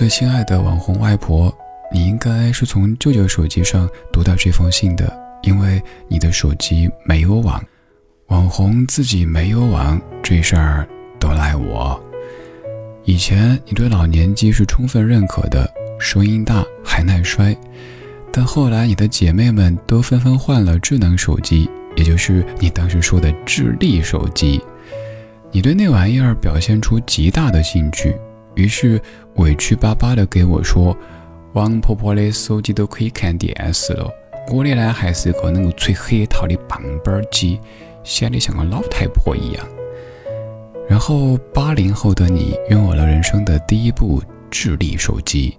最亲爱的网红外婆，你应该是从舅舅手机上读到这封信的，因为你的手机没有网。网红自己没有网，这事儿都赖我。以前你对老年机是充分认可的，声音大还耐摔，但后来你的姐妹们都纷纷换了智能手机，也就是你当时说的智力手机。你对那玩意儿表现出极大的兴趣。于是委屈巴巴地给我说：“王婆婆的手机都可以看电视了，我的呢还是一个能够吹黑桃的棒棒机，显得像个老太婆一样。”然后八零后的你拥有了人生的第一部智力手机，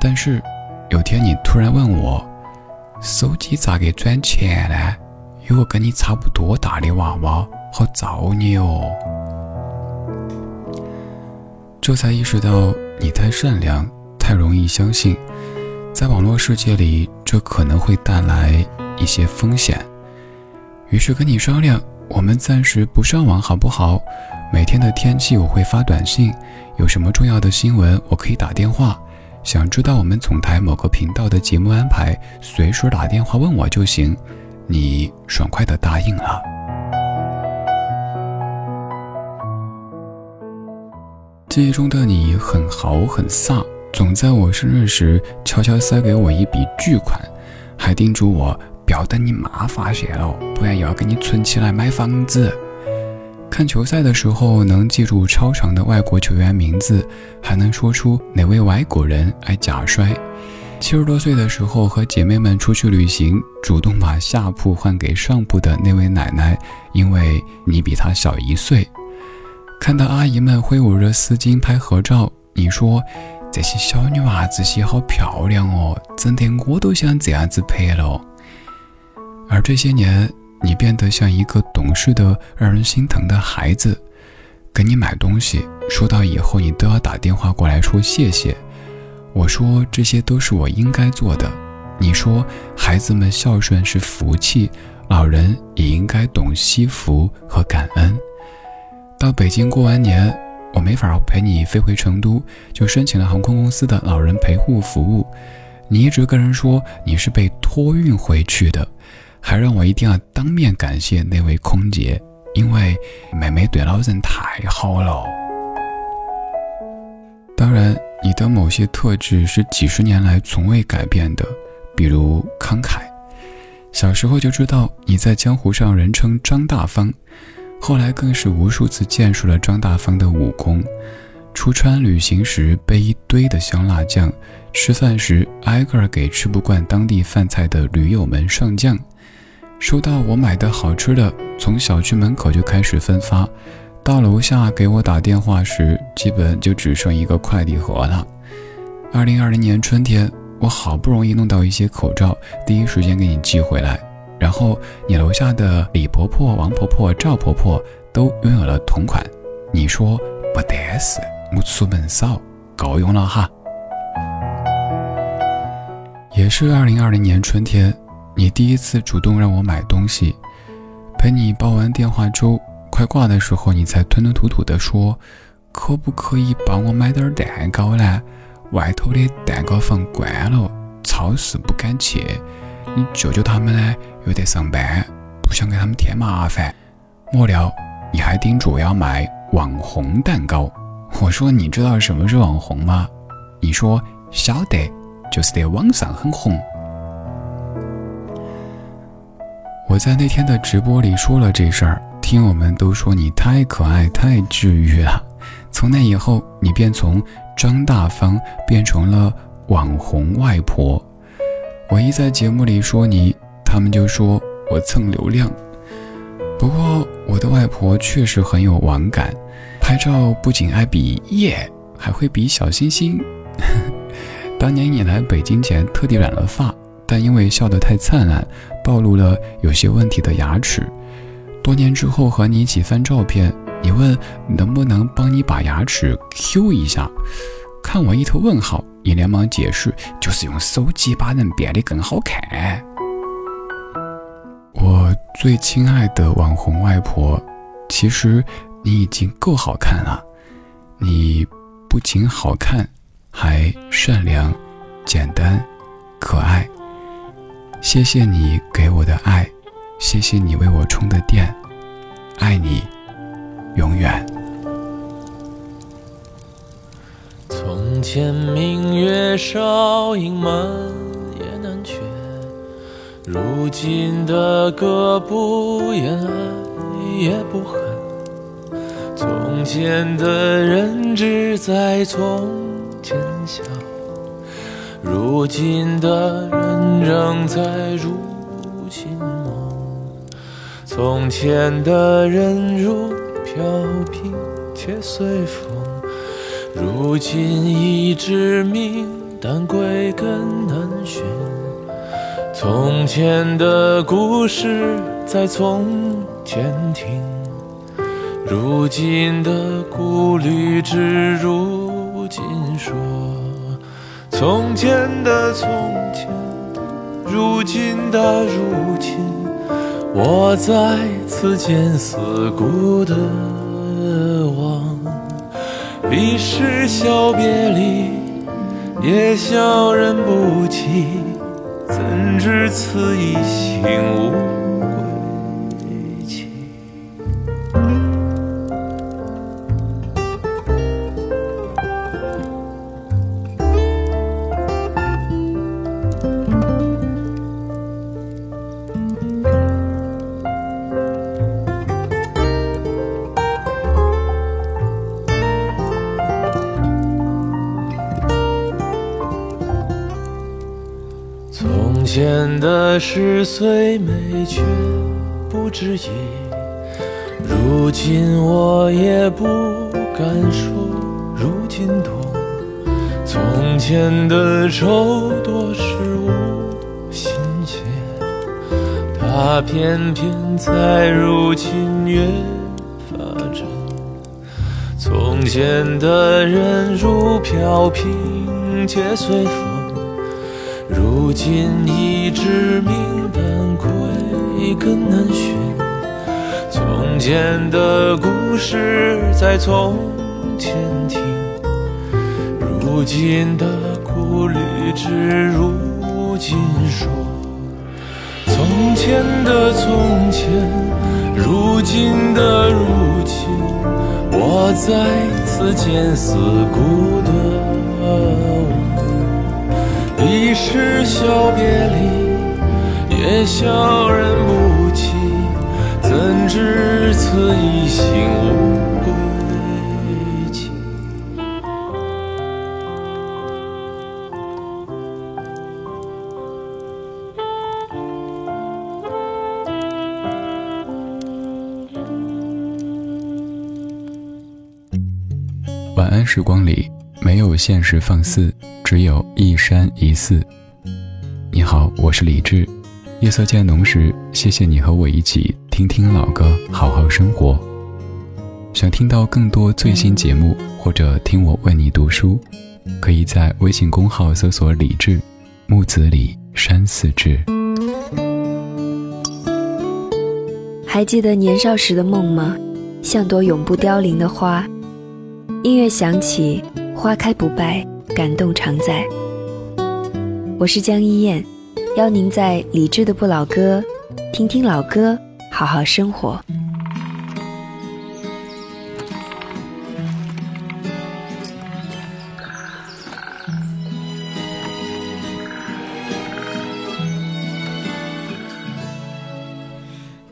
但是有天你突然问我：“手机咋个赚钱呢？有个跟你差不多大的娃娃，好造孽哦。”这才意识到你太善良，太容易相信，在网络世界里，这可能会带来一些风险。于是跟你商量，我们暂时不上网好不好？每天的天气我会发短信，有什么重要的新闻我可以打电话。想知道我们总台某个频道的节目安排，随时打电话问我就行。你爽快地答应了。记忆中的你很豪很飒，总在我生日时悄悄塞给我一笔巨款，还叮嘱我不要等你妈发现了，不然又要给你存起来买房子。看球赛的时候能记住超长的外国球员名字，还能说出哪位外国人爱假摔。七十多岁的时候和姐妹们出去旅行，主动把下铺换给上铺的那位奶奶，因为你比她小一岁。看到阿姨们挥舞着丝巾拍合照，你说这些小女娃子些好漂亮哦，整天我都想这样子拍了。而这些年，你变得像一个懂事的、让人心疼的孩子。给你买东西，收到以后你都要打电话过来说谢谢。我说这些都是我应该做的。你说孩子们孝顺是福气，老人也应该懂惜福和感恩。到北京过完年，我没法陪你飞回成都，就申请了航空公司的老人陪护服务。你一直跟人说你是被托运回去的，还让我一定要当面感谢那位空姐，因为妹妹对老人太好了。当然，你的某些特质是几十年来从未改变的，比如慷慨。小时候就知道你在江湖上人称张大方。后来更是无数次见识了张大方的武功，出川旅行时背一堆的香辣酱，吃饭时挨个给吃不惯当地饭菜的驴友们上酱。收到我买的好吃的，从小区门口就开始分发，到楼下给我打电话时，基本就只剩一个快递盒了。二零二零年春天，我好不容易弄到一些口罩，第一时间给你寄回来。然后你楼下的李婆婆、王婆婆、赵婆婆都拥有了同款，你说不得事，我出门少，够用了哈。也是二零二零年春天，你第一次主动让我买东西，陪你煲完电话粥，快挂的时候，你才吞吞吐吐地说：“可不可以帮我买点蛋糕呢？外头的蛋糕房关了，超市不敢去。”你舅舅他们呢，又在上班，不想给他们添麻烦。末了，你还叮嘱要买网红蛋糕。我说你知道什么是网红吗？你说晓得，就是在网上很红。我在那天的直播里说了这事儿，听友们都说你太可爱、太治愈了。从那以后，你便从张大方变成了网红外婆。我一在节目里说你，他们就说我蹭流量。不过我的外婆确实很有网感，拍照不仅爱比耶，还会比小星星。当年你来北京前特地染了发，但因为笑得太灿烂，暴露了有些问题的牙齿。多年之后和你一起翻照片，你问能不能帮你把牙齿 Q 一下，看我一头问号。你连忙解释，就是用手机把人变得更好看。我最亲爱的网红外婆，其实你已经够好看了。你不仅好看，还善良、简单、可爱。谢谢你给我的爱，谢谢你为我充的电，爱你，永远。前明月少，隐瞒也难全。如今的歌不言，爱也不恨。从前的人只在从前笑，如今的人仍在如今梦。从前的人如飘萍，且随风。如今已知名，但归根难寻。从前的故事在从前听，如今的顾虑只如今说。从前的从前，如今的如今，我再次见思故的。彼时笑别离，也笑人不及，怎知此一心无。前的事虽美，却不值一。如今我也不敢说，如今多。从前的愁多是无心结，它偏偏在如今越发真。从前的人如飘萍，且随风。如今已知名，但归根难寻。从前的故事在从前听，如今的顾虑只如今说。从前的从前，如今的如今，我再次见似孤独。已是小别离，也笑人不及，怎知此一心无归期？晚安，时光里。没有现实放肆，只有一山一寺。你好，我是李志。夜色渐浓时，谢谢你和我一起听听老歌，好好生活。想听到更多最新节目，或者听我为你读书，可以在微信公号搜索“李志木子李山寺志”。还记得年少时的梦吗？像朵永不凋零的花。音乐响起。花开不败，感动常在。我是江一燕，邀您在理智的不老歌，听听老歌，好好生活。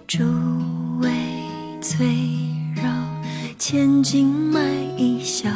诸位翠绕，千金买一笑。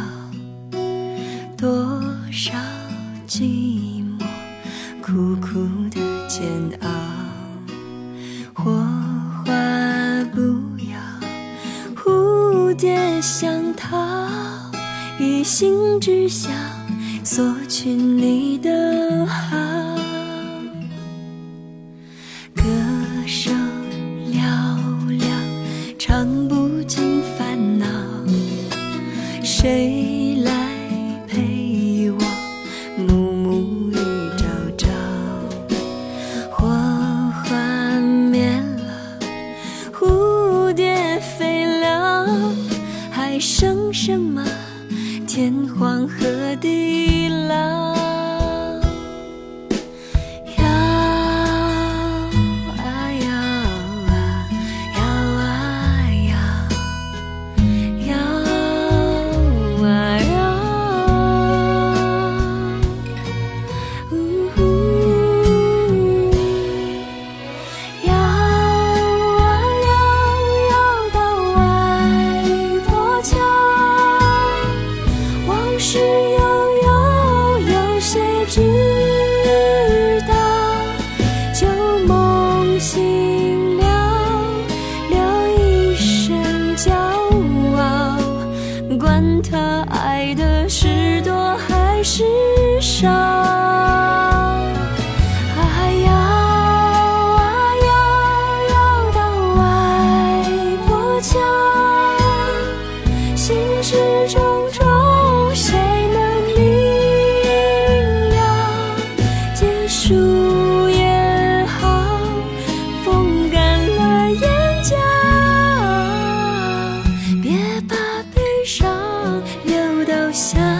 还剩什么？天荒和地。下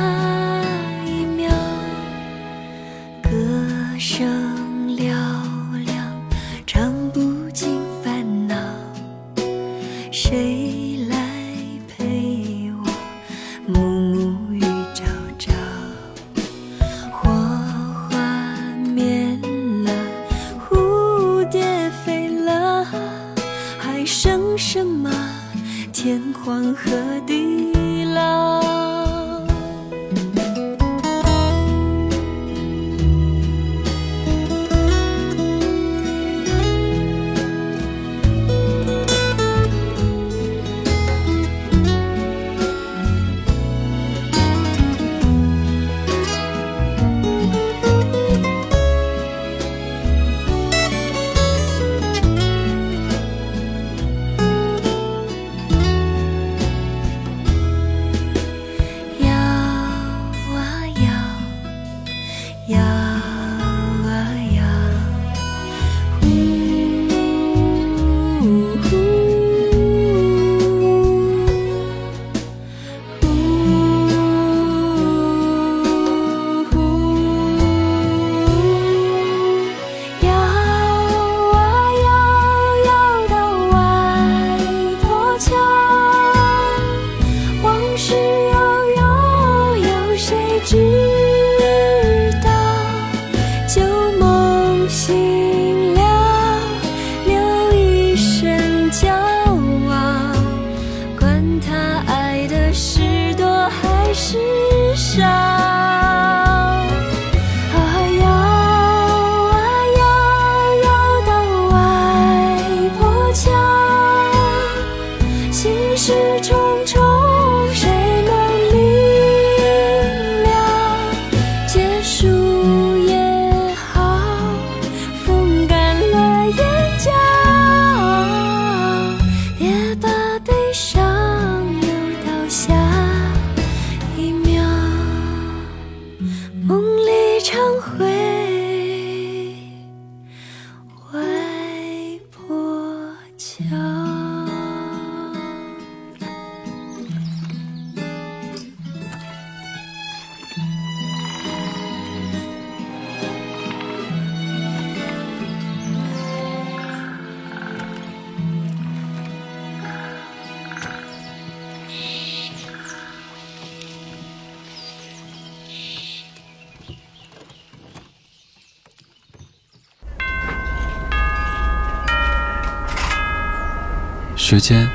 时间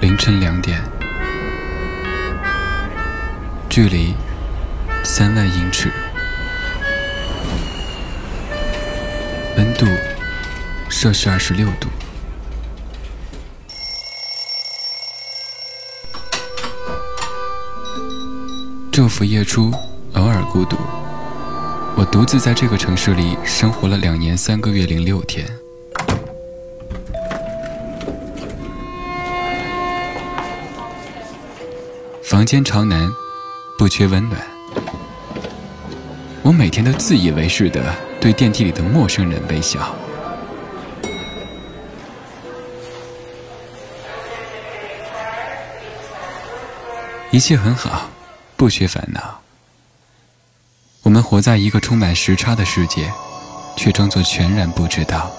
凌晨两点，距离三万英尺，温度摄氏二十六度。昼伏夜出，偶尔孤独。我独自在这个城市里生活了两年三个月零六天。房间朝南，不缺温暖。我每天都自以为是的对电梯里的陌生人微笑。一切很好，不缺烦恼。我们活在一个充满时差的世界，却装作全然不知道。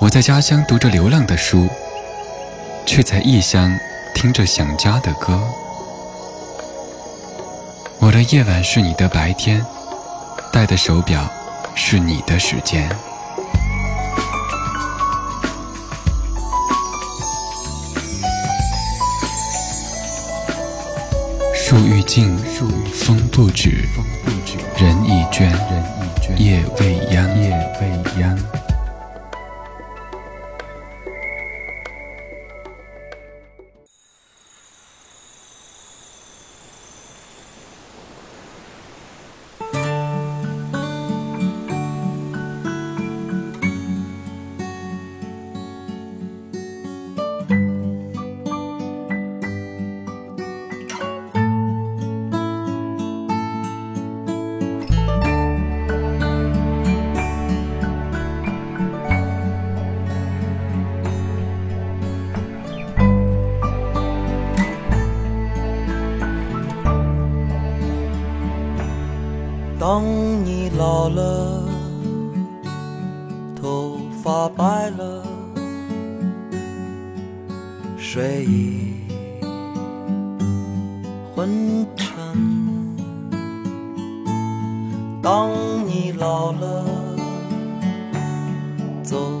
我在家乡读着流浪的书，却在异乡听着想家的歌。我的夜晚是你的白天，戴的手表是你的时间。树欲静，风不止，人已倦，夜未央，当你。老了，头发白了，睡意昏沉。当你老了，走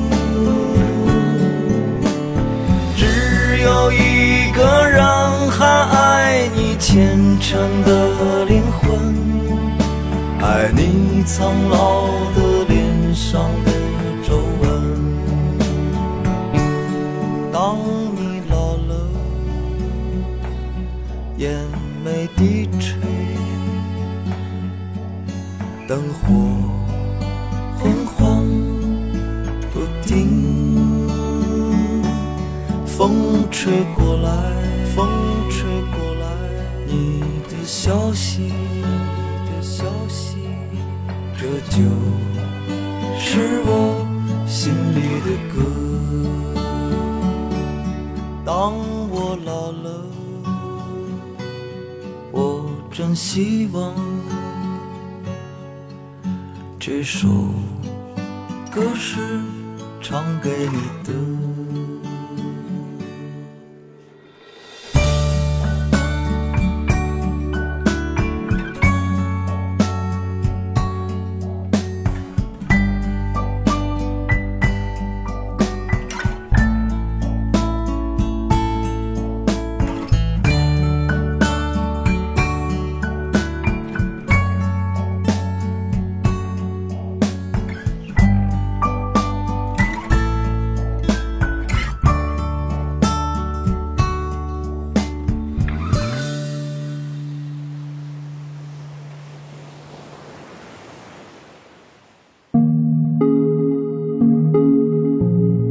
有一个人还爱你虔诚的灵魂，爱你苍老的脸上的皱纹。当你老了，眼眉低垂，灯火吹过来，风吹过来，你的消息，你的消息，这就是我心里的歌。当我老了，我真希望这首歌是唱给你的。